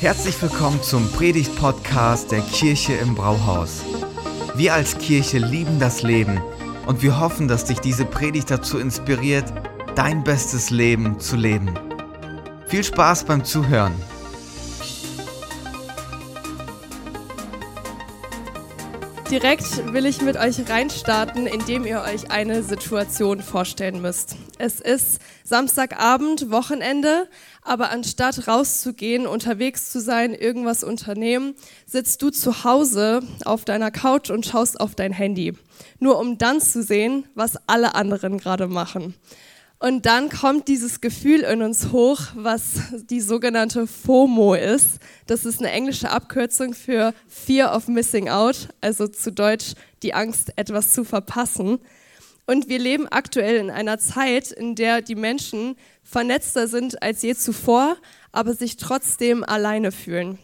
Herzlich willkommen zum Predigt-Podcast der Kirche im Brauhaus. Wir als Kirche lieben das Leben und wir hoffen, dass dich diese Predigt dazu inspiriert, dein bestes Leben zu leben. Viel Spaß beim Zuhören. Direkt will ich mit euch reinstarten, indem ihr euch eine Situation vorstellen müsst. Es ist Samstagabend, Wochenende, aber anstatt rauszugehen, unterwegs zu sein, irgendwas unternehmen, sitzt du zu Hause auf deiner Couch und schaust auf dein Handy. Nur um dann zu sehen, was alle anderen gerade machen. Und dann kommt dieses Gefühl in uns hoch, was die sogenannte FOMO ist. Das ist eine englische Abkürzung für Fear of Missing Out, also zu Deutsch die Angst, etwas zu verpassen. Und wir leben aktuell in einer Zeit, in der die Menschen vernetzter sind als je zuvor, aber sich trotzdem alleine fühlen.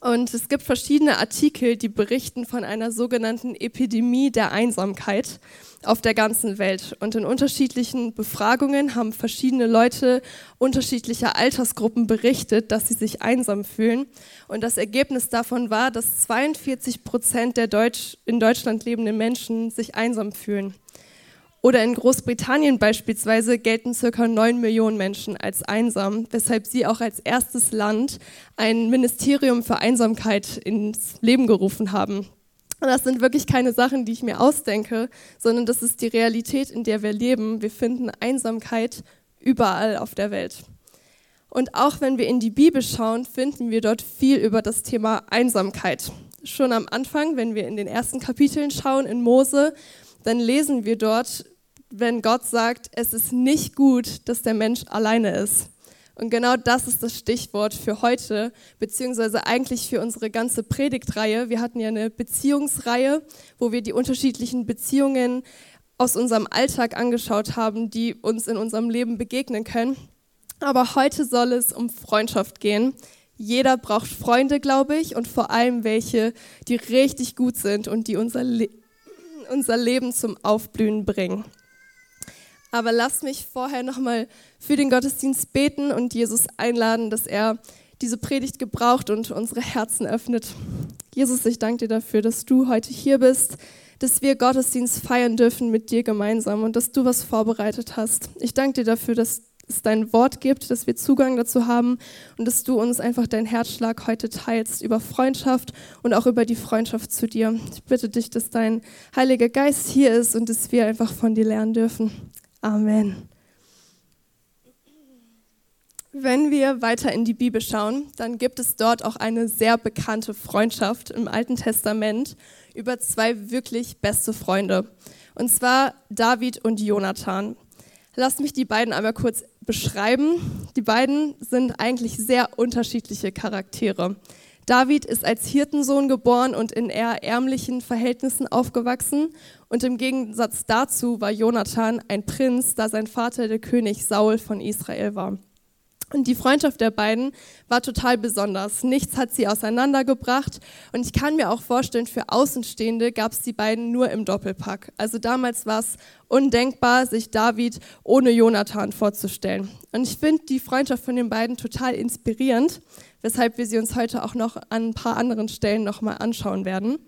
Und es gibt verschiedene Artikel, die berichten von einer sogenannten Epidemie der Einsamkeit auf der ganzen Welt. Und in unterschiedlichen Befragungen haben verschiedene Leute unterschiedlicher Altersgruppen berichtet, dass sie sich einsam fühlen. Und das Ergebnis davon war, dass 42 Prozent der Deutsch in Deutschland lebenden Menschen sich einsam fühlen. Oder in Großbritannien beispielsweise gelten circa 9 Millionen Menschen als einsam, weshalb sie auch als erstes Land ein Ministerium für Einsamkeit ins Leben gerufen haben. Und das sind wirklich keine Sachen, die ich mir ausdenke, sondern das ist die Realität, in der wir leben. Wir finden Einsamkeit überall auf der Welt. Und auch wenn wir in die Bibel schauen, finden wir dort viel über das Thema Einsamkeit. Schon am Anfang, wenn wir in den ersten Kapiteln schauen, in Mose, dann lesen wir dort, wenn Gott sagt, es ist nicht gut, dass der Mensch alleine ist. Und genau das ist das Stichwort für heute, beziehungsweise eigentlich für unsere ganze Predigtreihe. Wir hatten ja eine Beziehungsreihe, wo wir die unterschiedlichen Beziehungen aus unserem Alltag angeschaut haben, die uns in unserem Leben begegnen können. Aber heute soll es um Freundschaft gehen. Jeder braucht Freunde, glaube ich, und vor allem welche, die richtig gut sind und die unser Le unser Leben zum Aufblühen bringen. Aber lasst mich vorher nochmal für den Gottesdienst beten und Jesus einladen, dass er diese Predigt gebraucht und unsere Herzen öffnet. Jesus, ich danke dir dafür, dass du heute hier bist, dass wir Gottesdienst feiern dürfen mit dir gemeinsam und dass du was vorbereitet hast. Ich danke dir dafür, dass es dein Wort gibt, dass wir Zugang dazu haben und dass du uns einfach deinen Herzschlag heute teilst über Freundschaft und auch über die Freundschaft zu dir. Ich bitte dich, dass dein Heiliger Geist hier ist und dass wir einfach von dir lernen dürfen. Amen. Wenn wir weiter in die Bibel schauen, dann gibt es dort auch eine sehr bekannte Freundschaft im Alten Testament über zwei wirklich beste Freunde. Und zwar David und Jonathan. Lasst mich die beiden einmal kurz beschreiben. Die beiden sind eigentlich sehr unterschiedliche Charaktere. David ist als Hirtensohn geboren und in eher ärmlichen Verhältnissen aufgewachsen. Und im Gegensatz dazu war Jonathan ein Prinz, da sein Vater der König Saul von Israel war. Und die Freundschaft der beiden war total besonders. Nichts hat sie auseinandergebracht. Und ich kann mir auch vorstellen, für Außenstehende gab es die beiden nur im Doppelpack. Also damals war es undenkbar, sich David ohne Jonathan vorzustellen. Und ich finde die Freundschaft von den beiden total inspirierend, weshalb wir sie uns heute auch noch an ein paar anderen Stellen nochmal anschauen werden.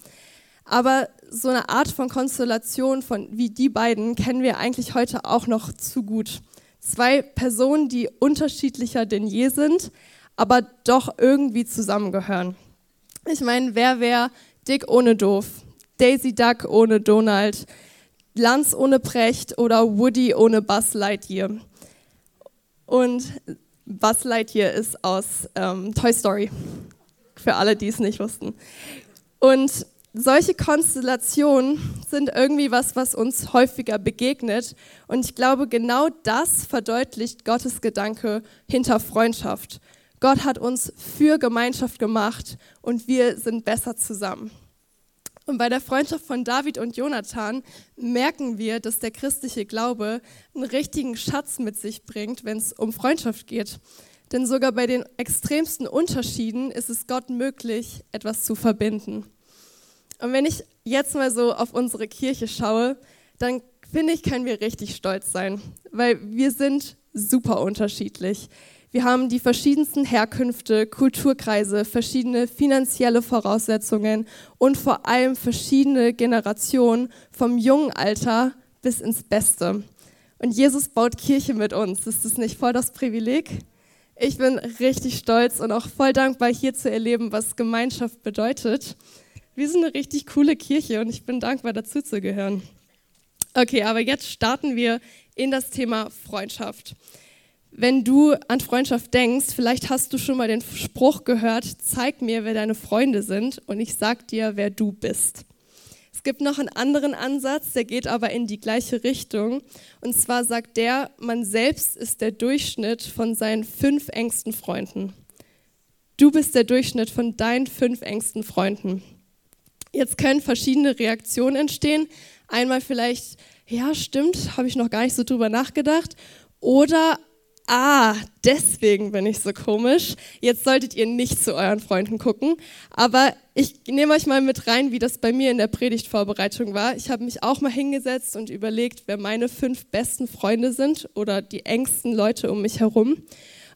Aber so eine Art von Konstellation von wie die beiden kennen wir eigentlich heute auch noch zu gut. Zwei Personen, die unterschiedlicher denn je sind, aber doch irgendwie zusammengehören. Ich meine, wer wäre Dick ohne Doof, Daisy Duck ohne Donald, Lanz ohne Precht oder Woody ohne Buzz Lightyear? Und Buzz Lightyear ist aus ähm, Toy Story, für alle, die es nicht wussten. Und solche Konstellationen sind irgendwie was, was uns häufiger begegnet. Und ich glaube, genau das verdeutlicht Gottes Gedanke hinter Freundschaft. Gott hat uns für Gemeinschaft gemacht und wir sind besser zusammen. Und bei der Freundschaft von David und Jonathan merken wir, dass der christliche Glaube einen richtigen Schatz mit sich bringt, wenn es um Freundschaft geht. Denn sogar bei den extremsten Unterschieden ist es Gott möglich, etwas zu verbinden. Und wenn ich jetzt mal so auf unsere Kirche schaue, dann finde ich, können wir richtig stolz sein, weil wir sind super unterschiedlich. Wir haben die verschiedensten Herkünfte, Kulturkreise, verschiedene finanzielle Voraussetzungen und vor allem verschiedene Generationen vom jungen Alter bis ins Beste. Und Jesus baut Kirche mit uns. Ist das nicht voll das Privileg? Ich bin richtig stolz und auch voll dankbar, hier zu erleben, was Gemeinschaft bedeutet. Wir sind eine richtig coole Kirche und ich bin dankbar, dazu zu gehören. Okay, aber jetzt starten wir in das Thema Freundschaft. Wenn du an Freundschaft denkst, vielleicht hast du schon mal den Spruch gehört, zeig mir, wer deine Freunde sind und ich sag dir, wer du bist. Es gibt noch einen anderen Ansatz, der geht aber in die gleiche Richtung. Und zwar sagt der, man selbst ist der Durchschnitt von seinen fünf engsten Freunden. Du bist der Durchschnitt von deinen fünf engsten Freunden. Jetzt können verschiedene Reaktionen entstehen. Einmal vielleicht, ja, stimmt, habe ich noch gar nicht so drüber nachgedacht. Oder ah, deswegen bin ich so komisch. Jetzt solltet ihr nicht zu euren Freunden gucken. Aber ich nehme euch mal mit rein, wie das bei mir in der Predigtvorbereitung war. Ich habe mich auch mal hingesetzt und überlegt, wer meine fünf besten Freunde sind oder die engsten Leute um mich herum.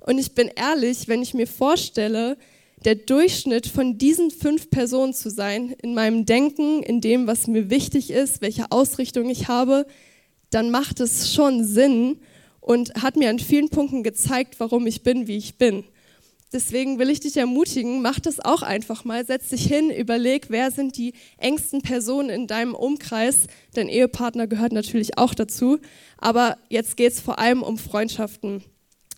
Und ich bin ehrlich, wenn ich mir vorstelle, der Durchschnitt von diesen fünf Personen zu sein, in meinem Denken, in dem, was mir wichtig ist, welche Ausrichtung ich habe, dann macht es schon Sinn, und hat mir an vielen Punkten gezeigt, warum ich bin, wie ich bin. Deswegen will ich dich ermutigen, mach das auch einfach mal. Setz dich hin, überleg, wer sind die engsten Personen in deinem Umkreis. Dein Ehepartner gehört natürlich auch dazu. Aber jetzt geht es vor allem um Freundschaften.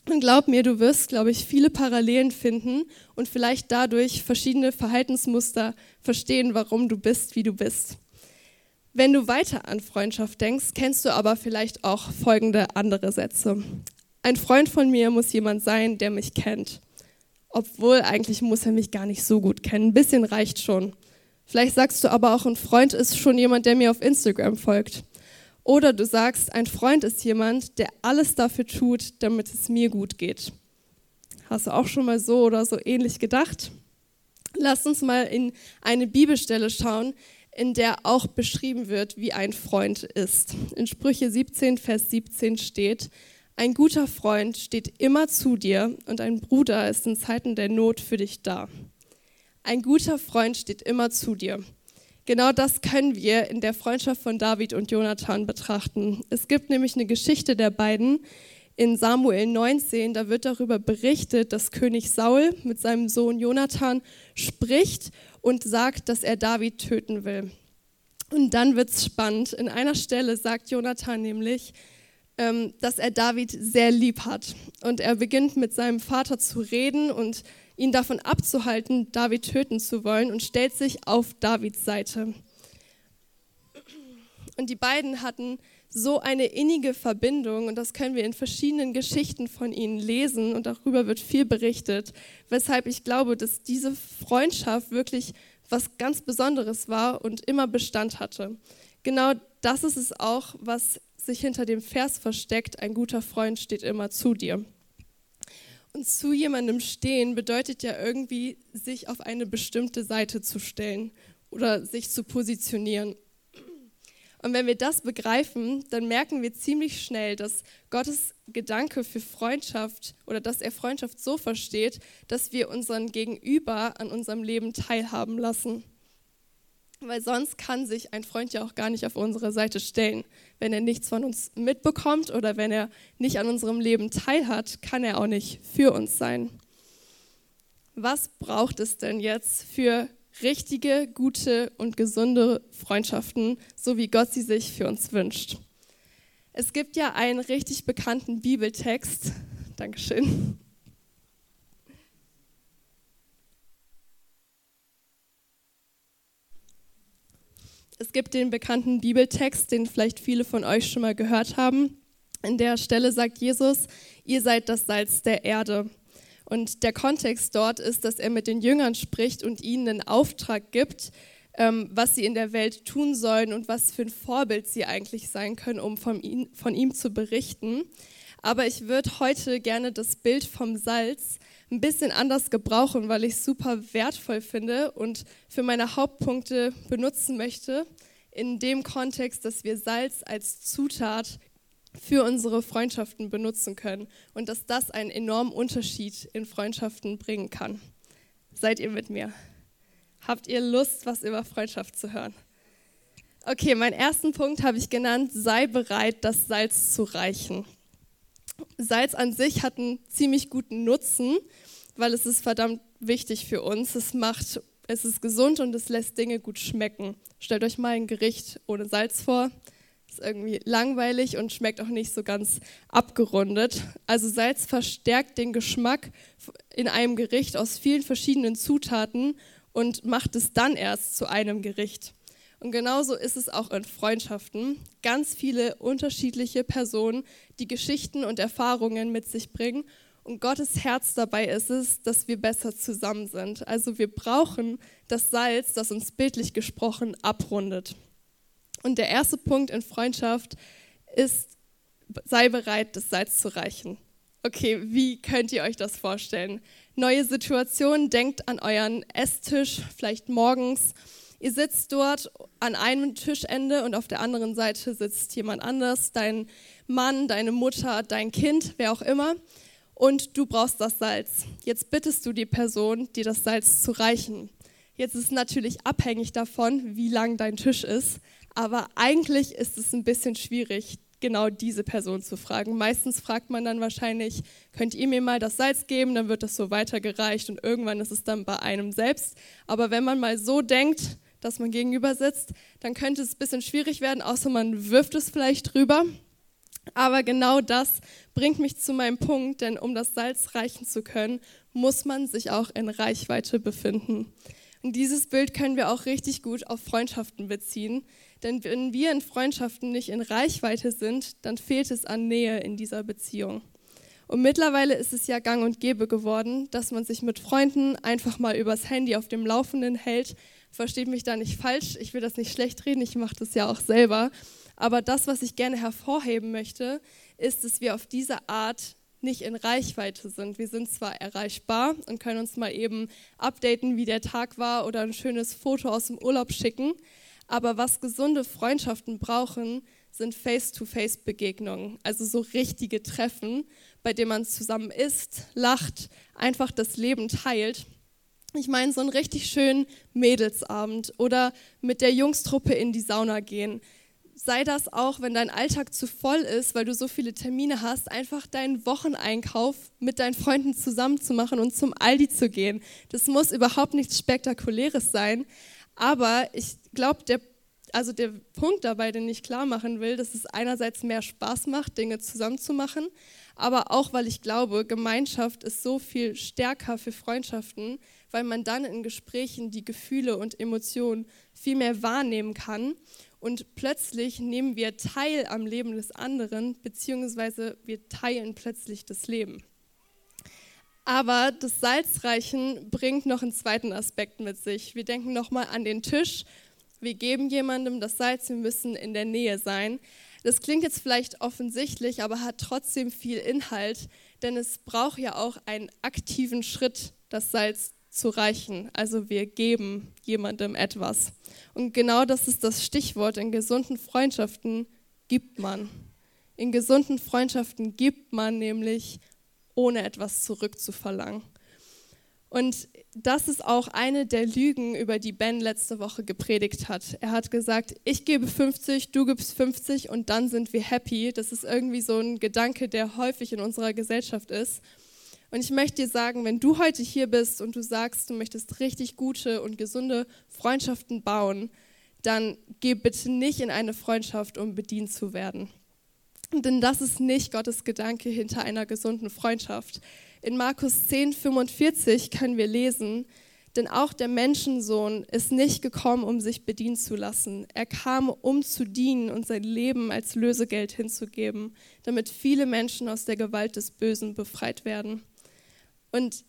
Und glaub mir, du wirst, glaube ich, viele Parallelen finden und vielleicht dadurch verschiedene Verhaltensmuster verstehen, warum du bist, wie du bist. Wenn du weiter an Freundschaft denkst, kennst du aber vielleicht auch folgende andere Sätze. Ein Freund von mir muss jemand sein, der mich kennt. Obwohl eigentlich muss er mich gar nicht so gut kennen. Ein bisschen reicht schon. Vielleicht sagst du aber auch, ein Freund ist schon jemand, der mir auf Instagram folgt. Oder du sagst, ein Freund ist jemand, der alles dafür tut, damit es mir gut geht. Hast du auch schon mal so oder so ähnlich gedacht? Lass uns mal in eine Bibelstelle schauen, in der auch beschrieben wird, wie ein Freund ist. In Sprüche 17, Vers 17 steht, ein guter Freund steht immer zu dir und ein Bruder ist in Zeiten der Not für dich da. Ein guter Freund steht immer zu dir. Genau das können wir in der Freundschaft von David und Jonathan betrachten. Es gibt nämlich eine Geschichte der beiden in Samuel 19, da wird darüber berichtet, dass König Saul mit seinem Sohn Jonathan spricht und sagt, dass er David töten will. Und dann wird es spannend. In einer Stelle sagt Jonathan nämlich, ähm, dass er David sehr lieb hat. Und er beginnt mit seinem Vater zu reden und ihn davon abzuhalten, David töten zu wollen und stellt sich auf Davids Seite. Und die beiden hatten so eine innige Verbindung und das können wir in verschiedenen Geschichten von ihnen lesen und darüber wird viel berichtet, weshalb ich glaube, dass diese Freundschaft wirklich was ganz Besonderes war und immer Bestand hatte. Genau das ist es auch, was sich hinter dem Vers versteckt, ein guter Freund steht immer zu dir. Und zu jemandem stehen bedeutet ja irgendwie, sich auf eine bestimmte Seite zu stellen oder sich zu positionieren. Und wenn wir das begreifen, dann merken wir ziemlich schnell, dass Gottes Gedanke für Freundschaft oder dass er Freundschaft so versteht, dass wir unseren Gegenüber an unserem Leben teilhaben lassen. Weil sonst kann sich ein Freund ja auch gar nicht auf unsere Seite stellen. Wenn er nichts von uns mitbekommt oder wenn er nicht an unserem Leben teilhat, kann er auch nicht für uns sein. Was braucht es denn jetzt für richtige, gute und gesunde Freundschaften, so wie Gott sie sich für uns wünscht. Es gibt ja einen richtig bekannten Bibeltext. Dankeschön. Es gibt den bekannten Bibeltext, den vielleicht viele von euch schon mal gehört haben. In der Stelle sagt Jesus, ihr seid das Salz der Erde. Und der Kontext dort ist, dass er mit den Jüngern spricht und ihnen einen Auftrag gibt, ähm, was sie in der Welt tun sollen und was für ein Vorbild sie eigentlich sein können, um von ihm, von ihm zu berichten. Aber ich würde heute gerne das Bild vom Salz ein bisschen anders gebrauchen, weil ich es super wertvoll finde und für meine Hauptpunkte benutzen möchte, in dem Kontext, dass wir Salz als Zutat für unsere Freundschaften benutzen können und dass das einen enormen Unterschied in Freundschaften bringen kann. Seid ihr mit mir? Habt ihr Lust, was über Freundschaft zu hören? Okay, meinen ersten Punkt habe ich genannt, sei bereit, das Salz zu reichen. Salz an sich hat einen ziemlich guten Nutzen, weil es ist verdammt wichtig für uns. Es macht, es ist gesund und es lässt Dinge gut schmecken. Stellt euch mal ein Gericht ohne Salz vor. Ist irgendwie langweilig und schmeckt auch nicht so ganz abgerundet. Also Salz verstärkt den Geschmack in einem Gericht aus vielen verschiedenen Zutaten und macht es dann erst zu einem Gericht. Und genauso ist es auch in Freundschaften. Ganz viele unterschiedliche Personen, die Geschichten und Erfahrungen mit sich bringen. Und Gottes Herz dabei ist es, dass wir besser zusammen sind. Also wir brauchen das Salz, das uns bildlich gesprochen abrundet. Und der erste Punkt in Freundschaft ist, sei bereit, das Salz zu reichen. Okay, wie könnt ihr euch das vorstellen? Neue Situation, denkt an euren Esstisch, vielleicht morgens Ihr sitzt dort an einem Tischende und auf der anderen Seite sitzt jemand anders, dein Mann, deine Mutter, dein Kind, wer auch immer. Und du brauchst das Salz. Jetzt bittest du die Person, dir das Salz zu reichen. Jetzt ist es natürlich abhängig davon, wie lang dein Tisch ist. Aber eigentlich ist es ein bisschen schwierig, genau diese Person zu fragen. Meistens fragt man dann wahrscheinlich, könnt ihr mir mal das Salz geben? Dann wird das so weitergereicht und irgendwann ist es dann bei einem selbst. Aber wenn man mal so denkt, dass man gegenüber sitzt, dann könnte es ein bisschen schwierig werden, außer man wirft es vielleicht drüber. Aber genau das bringt mich zu meinem Punkt, denn um das Salz reichen zu können, muss man sich auch in Reichweite befinden. Und dieses Bild können wir auch richtig gut auf Freundschaften beziehen, denn wenn wir in Freundschaften nicht in Reichweite sind, dann fehlt es an Nähe in dieser Beziehung. Und mittlerweile ist es ja gang und gäbe geworden, dass man sich mit Freunden einfach mal übers Handy auf dem Laufenden hält, versteht mich da nicht falsch, ich will das nicht schlecht reden, ich mache das ja auch selber. Aber das, was ich gerne hervorheben möchte, ist, dass wir auf diese Art nicht in Reichweite sind. Wir sind zwar erreichbar und können uns mal eben updaten, wie der Tag war oder ein schönes Foto aus dem Urlaub schicken, aber was gesunde Freundschaften brauchen, sind Face-to-Face-Begegnungen, also so richtige Treffen, bei denen man zusammen isst, lacht, einfach das Leben teilt ich meine, so einen richtig schönen Mädelsabend oder mit der Jungstruppe in die Sauna gehen. Sei das auch, wenn dein Alltag zu voll ist, weil du so viele Termine hast, einfach deinen Wocheneinkauf mit deinen Freunden zusammen zu machen und zum Aldi zu gehen. Das muss überhaupt nichts Spektakuläres sein. Aber ich glaube, der, also der Punkt dabei, den ich klar machen will, dass es einerseits mehr Spaß macht, Dinge zusammen zu machen, aber auch, weil ich glaube, Gemeinschaft ist so viel stärker für Freundschaften, weil man dann in Gesprächen die Gefühle und Emotionen viel mehr wahrnehmen kann. Und plötzlich nehmen wir teil am Leben des anderen, beziehungsweise wir teilen plötzlich das Leben. Aber das Salzreichen bringt noch einen zweiten Aspekt mit sich. Wir denken nochmal an den Tisch. Wir geben jemandem das Salz, wir müssen in der Nähe sein. Das klingt jetzt vielleicht offensichtlich, aber hat trotzdem viel Inhalt, denn es braucht ja auch einen aktiven Schritt, das Salz zu reichen. Also wir geben jemandem etwas. Und genau das ist das Stichwort. In gesunden Freundschaften gibt man. In gesunden Freundschaften gibt man nämlich, ohne etwas zurückzuverlangen. Und das ist auch eine der Lügen, über die Ben letzte Woche gepredigt hat. Er hat gesagt, ich gebe 50, du gibst 50 und dann sind wir happy. Das ist irgendwie so ein Gedanke, der häufig in unserer Gesellschaft ist. Und ich möchte dir sagen, wenn du heute hier bist und du sagst, du möchtest richtig gute und gesunde Freundschaften bauen, dann geh bitte nicht in eine Freundschaft, um bedient zu werden. Denn das ist nicht Gottes Gedanke hinter einer gesunden Freundschaft. In Markus 10, 45 können wir lesen, denn auch der Menschensohn ist nicht gekommen, um sich bedienen zu lassen. Er kam, um zu dienen und sein Leben als Lösegeld hinzugeben, damit viele Menschen aus der Gewalt des Bösen befreit werden. Und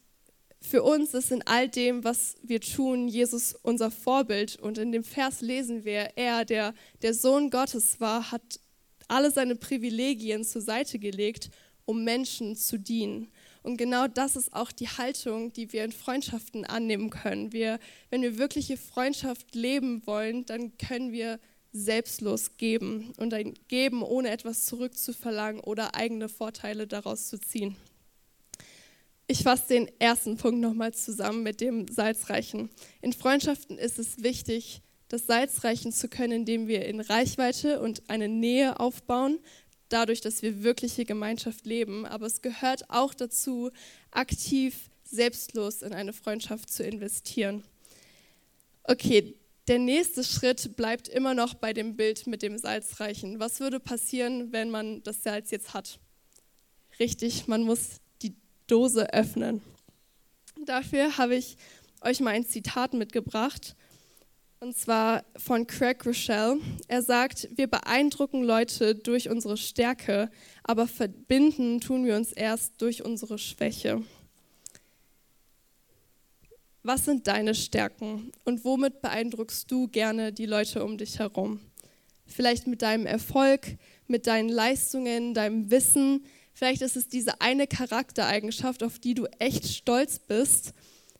für uns ist in all dem, was wir tun, Jesus unser Vorbild. Und in dem Vers lesen wir, er, der der Sohn Gottes war, hat alle seine Privilegien zur Seite gelegt, um Menschen zu dienen. Und genau das ist auch die Haltung, die wir in Freundschaften annehmen können. Wir, wenn wir wirkliche Freundschaft leben wollen, dann können wir selbstlos geben und ein Geben, ohne etwas zurückzuverlangen oder eigene Vorteile daraus zu ziehen. Ich fasse den ersten Punkt nochmal zusammen mit dem Salzreichen. In Freundschaften ist es wichtig, das Salz reichen zu können, indem wir in Reichweite und eine Nähe aufbauen, dadurch, dass wir wirkliche Gemeinschaft leben. Aber es gehört auch dazu, aktiv, selbstlos in eine Freundschaft zu investieren. Okay, der nächste Schritt bleibt immer noch bei dem Bild mit dem Salzreichen. Was würde passieren, wenn man das Salz jetzt hat? Richtig, man muss Dose öffnen. Dafür habe ich euch mal ein Zitat mitgebracht und zwar von Craig Rochelle. Er sagt, wir beeindrucken Leute durch unsere Stärke, aber verbinden tun wir uns erst durch unsere Schwäche. Was sind deine Stärken und womit beeindruckst du gerne die Leute um dich herum? Vielleicht mit deinem Erfolg, mit deinen Leistungen, deinem Wissen. Vielleicht ist es diese eine Charaktereigenschaft, auf die du echt stolz bist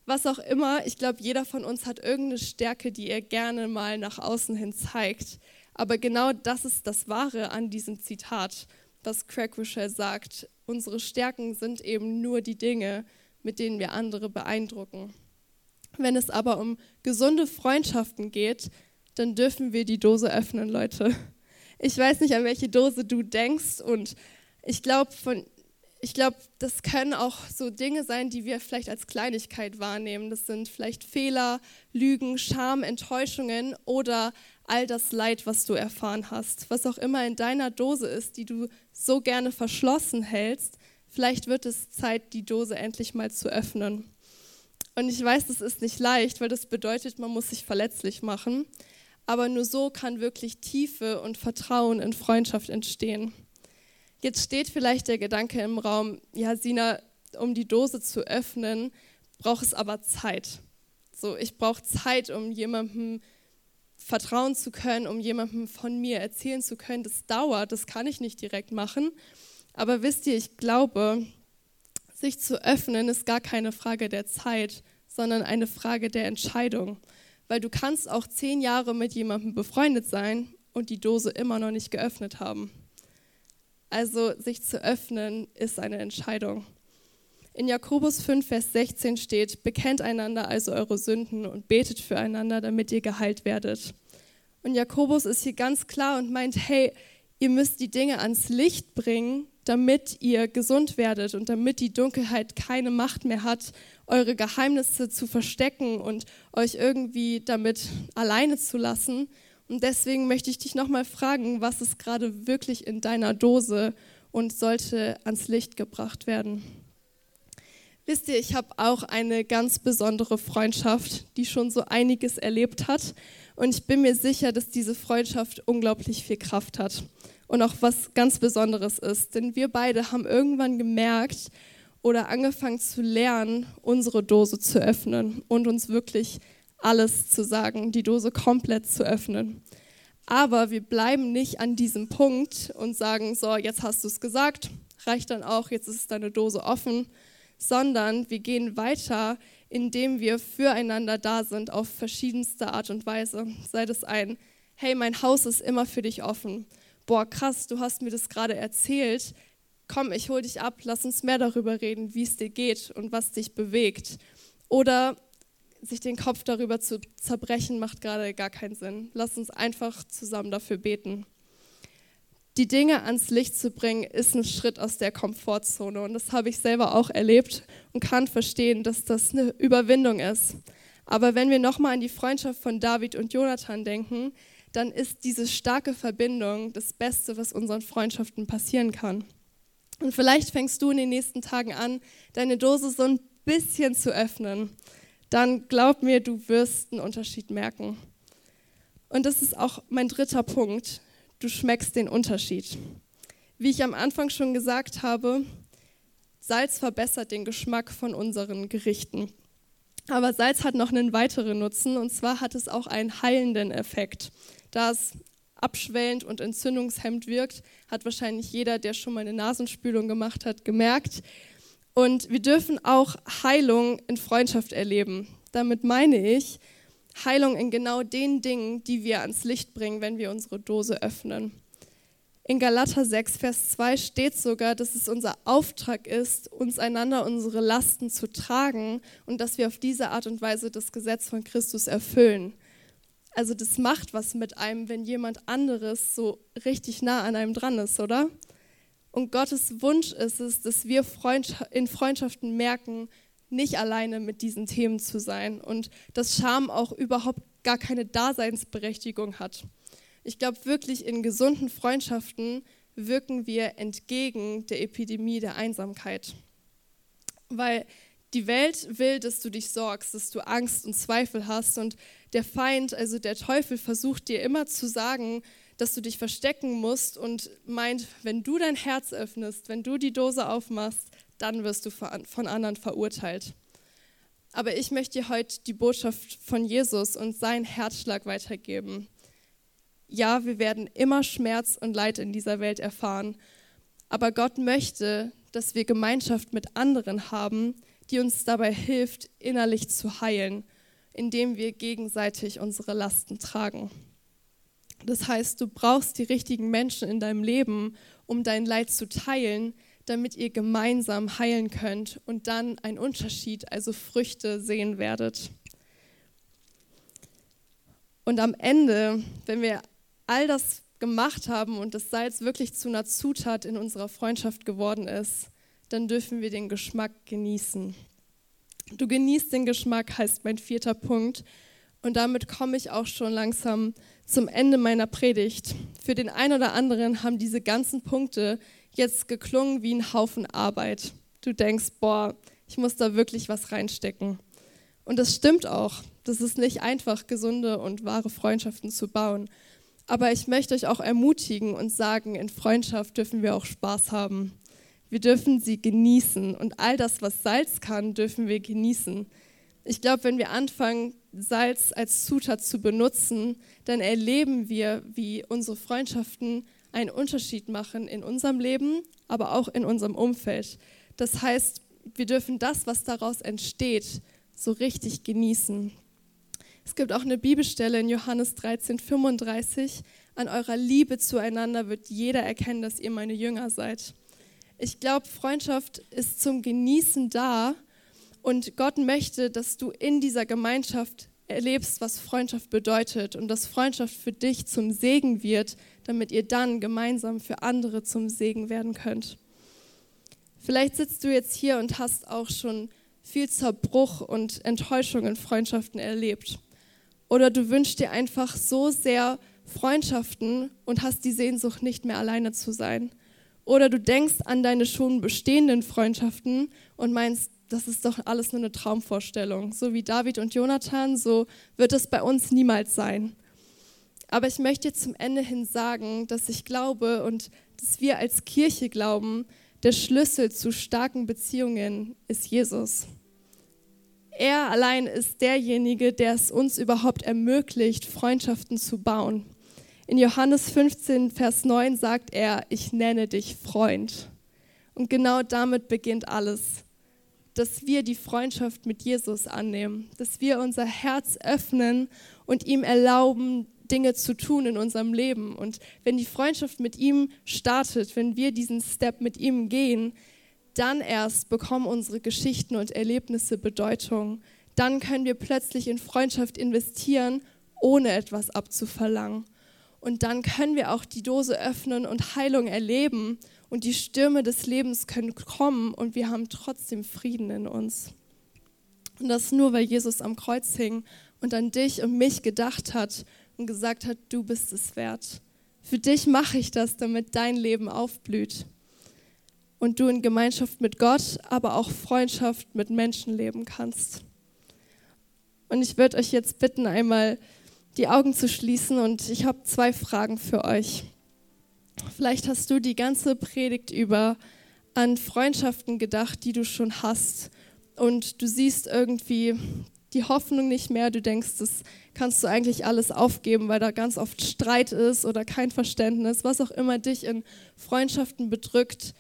was auch immer. Ich glaube, jeder von uns hat irgendeine Stärke, die er gerne mal nach außen hin zeigt. Aber genau das ist das Wahre an diesem Zitat, was Craig Rochelle sagt. Unsere Stärken sind eben nur die Dinge, mit denen wir andere beeindrucken. Wenn es aber um gesunde Freundschaften geht, dann dürfen wir die Dose öffnen, Leute. Ich weiß nicht, an welche Dose du denkst und ich glaube, glaube, das können auch so Dinge sein, die wir vielleicht als Kleinigkeit wahrnehmen. Das sind vielleicht Fehler, Lügen, Scham, Enttäuschungen oder all das Leid, was du erfahren hast. Was auch immer in deiner Dose ist, die du so gerne verschlossen hältst, vielleicht wird es Zeit, die Dose endlich mal zu öffnen. Und ich weiß, das ist nicht leicht, weil das bedeutet, man muss sich verletzlich machen. Aber nur so kann wirklich Tiefe und Vertrauen in Freundschaft entstehen. Jetzt steht vielleicht der Gedanke im Raum, ja, Sina, um die Dose zu öffnen, braucht es aber Zeit. So, ich brauche Zeit, um jemandem vertrauen zu können, um jemandem von mir erzählen zu können. Das dauert, das kann ich nicht direkt machen. Aber wisst ihr, ich glaube, sich zu öffnen ist gar keine Frage der Zeit, sondern eine Frage der Entscheidung. Weil du kannst auch zehn Jahre mit jemandem befreundet sein und die Dose immer noch nicht geöffnet haben. Also sich zu öffnen ist eine Entscheidung. In Jakobus 5, Vers 16 steht, bekennt einander also eure Sünden und betet füreinander, damit ihr geheilt werdet. Und Jakobus ist hier ganz klar und meint, hey, ihr müsst die Dinge ans Licht bringen, damit ihr gesund werdet und damit die Dunkelheit keine Macht mehr hat, eure Geheimnisse zu verstecken und euch irgendwie damit alleine zu lassen, und deswegen möchte ich dich nochmal fragen, was ist gerade wirklich in deiner Dose und sollte ans Licht gebracht werden? Wisst ihr, ich habe auch eine ganz besondere Freundschaft, die schon so einiges erlebt hat. Und ich bin mir sicher, dass diese Freundschaft unglaublich viel Kraft hat und auch was ganz Besonderes ist. Denn wir beide haben irgendwann gemerkt oder angefangen zu lernen, unsere Dose zu öffnen und uns wirklich alles zu sagen, die Dose komplett zu öffnen. Aber wir bleiben nicht an diesem Punkt und sagen, so, jetzt hast du es gesagt, reicht dann auch, jetzt ist deine Dose offen, sondern wir gehen weiter, indem wir füreinander da sind auf verschiedenste Art und Weise. Sei das ein, hey, mein Haus ist immer für dich offen. Boah, krass, du hast mir das gerade erzählt. Komm, ich hol dich ab, lass uns mehr darüber reden, wie es dir geht und was dich bewegt. Oder sich den Kopf darüber zu zerbrechen, macht gerade gar keinen Sinn. Lass uns einfach zusammen dafür beten. Die Dinge ans Licht zu bringen, ist ein Schritt aus der Komfortzone. Und das habe ich selber auch erlebt und kann verstehen, dass das eine Überwindung ist. Aber wenn wir nochmal an die Freundschaft von David und Jonathan denken, dann ist diese starke Verbindung das Beste, was unseren Freundschaften passieren kann. Und vielleicht fängst du in den nächsten Tagen an, deine Dose so ein bisschen zu öffnen dann glaub mir, du wirst einen Unterschied merken. Und das ist auch mein dritter Punkt. Du schmeckst den Unterschied. Wie ich am Anfang schon gesagt habe, Salz verbessert den Geschmack von unseren Gerichten. Aber Salz hat noch einen weiteren Nutzen und zwar hat es auch einen heilenden Effekt. Da es abschwellend und entzündungshemmend wirkt, hat wahrscheinlich jeder, der schon mal eine Nasenspülung gemacht hat, gemerkt. Und wir dürfen auch Heilung in Freundschaft erleben. Damit meine ich, Heilung in genau den Dingen, die wir ans Licht bringen, wenn wir unsere Dose öffnen. In Galater 6, Vers 2 steht sogar, dass es unser Auftrag ist, uns einander unsere Lasten zu tragen und dass wir auf diese Art und Weise das Gesetz von Christus erfüllen. Also das macht was mit einem, wenn jemand anderes so richtig nah an einem dran ist, oder? Und Gottes Wunsch ist es, dass wir in Freundschaften merken, nicht alleine mit diesen Themen zu sein und dass Scham auch überhaupt gar keine Daseinsberechtigung hat. Ich glaube wirklich, in gesunden Freundschaften wirken wir entgegen der Epidemie der Einsamkeit. Weil die Welt will, dass du dich sorgst, dass du Angst und Zweifel hast und der Feind, also der Teufel, versucht dir immer zu sagen, dass du dich verstecken musst und meint, wenn du dein Herz öffnest, wenn du die Dose aufmachst, dann wirst du von anderen verurteilt. Aber ich möchte dir heute die Botschaft von Jesus und seinen Herzschlag weitergeben. Ja, wir werden immer Schmerz und Leid in dieser Welt erfahren, aber Gott möchte, dass wir Gemeinschaft mit anderen haben, die uns dabei hilft, innerlich zu heilen, indem wir gegenseitig unsere Lasten tragen. Das heißt, du brauchst die richtigen Menschen in deinem Leben, um dein Leid zu teilen, damit ihr gemeinsam heilen könnt und dann einen Unterschied, also Früchte sehen werdet. Und am Ende, wenn wir all das gemacht haben und das Salz wirklich zu einer Zutat in unserer Freundschaft geworden ist, dann dürfen wir den Geschmack genießen. Du genießt den Geschmack, heißt mein vierter Punkt. Und damit komme ich auch schon langsam zum Ende meiner Predigt. Für den einen oder anderen haben diese ganzen Punkte jetzt geklungen wie ein Haufen Arbeit. Du denkst, boah, ich muss da wirklich was reinstecken. Und das stimmt auch. Das ist nicht einfach, gesunde und wahre Freundschaften zu bauen. Aber ich möchte euch auch ermutigen und sagen, in Freundschaft dürfen wir auch Spaß haben. Wir dürfen sie genießen und all das, was Salz kann, dürfen wir genießen. Ich glaube, wenn wir anfangen, Salz als Zutat zu benutzen, dann erleben wir, wie unsere Freundschaften einen Unterschied machen in unserem Leben, aber auch in unserem Umfeld. Das heißt, wir dürfen das, was daraus entsteht, so richtig genießen. Es gibt auch eine Bibelstelle in Johannes 13, 35. An eurer Liebe zueinander wird jeder erkennen, dass ihr meine Jünger seid. Ich glaube, Freundschaft ist zum Genießen da und Gott möchte, dass du in dieser Gemeinschaft erlebst, was Freundschaft bedeutet und dass Freundschaft für dich zum Segen wird, damit ihr dann gemeinsam für andere zum Segen werden könnt. Vielleicht sitzt du jetzt hier und hast auch schon viel Zerbruch und Enttäuschung in Freundschaften erlebt. Oder du wünschst dir einfach so sehr Freundschaften und hast die Sehnsucht, nicht mehr alleine zu sein. Oder du denkst an deine schon bestehenden Freundschaften und meinst, das ist doch alles nur eine Traumvorstellung. So wie David und Jonathan, so wird es bei uns niemals sein. Aber ich möchte zum Ende hin sagen, dass ich glaube und dass wir als Kirche glauben, der Schlüssel zu starken Beziehungen ist Jesus. Er allein ist derjenige, der es uns überhaupt ermöglicht, Freundschaften zu bauen. In Johannes 15, Vers 9 sagt er, ich nenne dich Freund. Und genau damit beginnt alles, dass wir die Freundschaft mit Jesus annehmen, dass wir unser Herz öffnen und ihm erlauben, Dinge zu tun in unserem Leben. Und wenn die Freundschaft mit ihm startet, wenn wir diesen Step mit ihm gehen, dann erst bekommen unsere Geschichten und Erlebnisse Bedeutung. Dann können wir plötzlich in Freundschaft investieren, ohne etwas abzuverlangen. Und dann können wir auch die Dose öffnen und Heilung erleben. Und die Stürme des Lebens können kommen und wir haben trotzdem Frieden in uns. Und das nur, weil Jesus am Kreuz hing und an dich und mich gedacht hat und gesagt hat, du bist es wert. Für dich mache ich das, damit dein Leben aufblüht. Und du in Gemeinschaft mit Gott, aber auch Freundschaft mit Menschen leben kannst. Und ich würde euch jetzt bitten, einmal die Augen zu schließen und ich habe zwei Fragen für euch. Vielleicht hast du die ganze Predigt über an Freundschaften gedacht, die du schon hast und du siehst irgendwie die Hoffnung nicht mehr, du denkst, das kannst du eigentlich alles aufgeben, weil da ganz oft Streit ist oder kein Verständnis, was auch immer dich in Freundschaften bedrückt.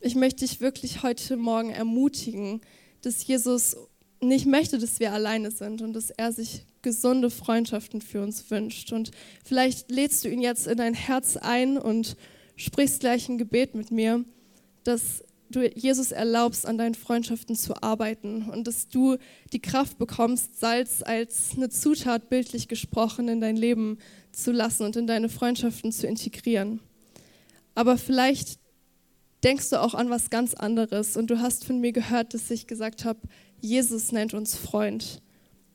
Ich möchte dich wirklich heute Morgen ermutigen, dass Jesus nicht möchte, dass wir alleine sind und dass er sich gesunde Freundschaften für uns wünscht. Und vielleicht lädst du ihn jetzt in dein Herz ein und sprichst gleich ein Gebet mit mir, dass du Jesus erlaubst, an deinen Freundschaften zu arbeiten und dass du die Kraft bekommst, Salz als eine Zutat bildlich gesprochen in dein Leben zu lassen und in deine Freundschaften zu integrieren. Aber vielleicht denkst du auch an was ganz anderes und du hast von mir gehört, dass ich gesagt habe, Jesus nennt uns Freund.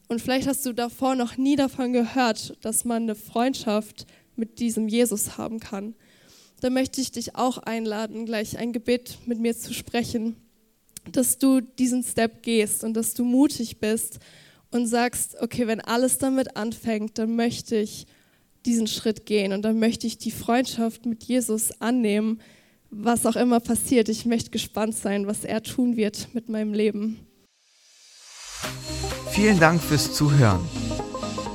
Und vielleicht hast du davor noch nie davon gehört, dass man eine Freundschaft mit diesem Jesus haben kann. Da möchte ich dich auch einladen, gleich ein Gebet mit mir zu sprechen, dass du diesen Step gehst und dass du mutig bist und sagst, okay, wenn alles damit anfängt, dann möchte ich diesen Schritt gehen und dann möchte ich die Freundschaft mit Jesus annehmen, was auch immer passiert. Ich möchte gespannt sein, was er tun wird mit meinem Leben. Vielen Dank fürs Zuhören.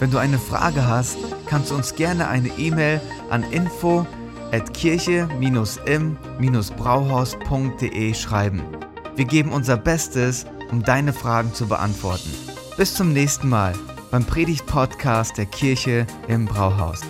Wenn du eine Frage hast, kannst du uns gerne eine E-Mail an info at kirche-im-brauhaus.de schreiben. Wir geben unser Bestes, um deine Fragen zu beantworten. Bis zum nächsten Mal beim Predigt-Podcast der Kirche im Brauhaus.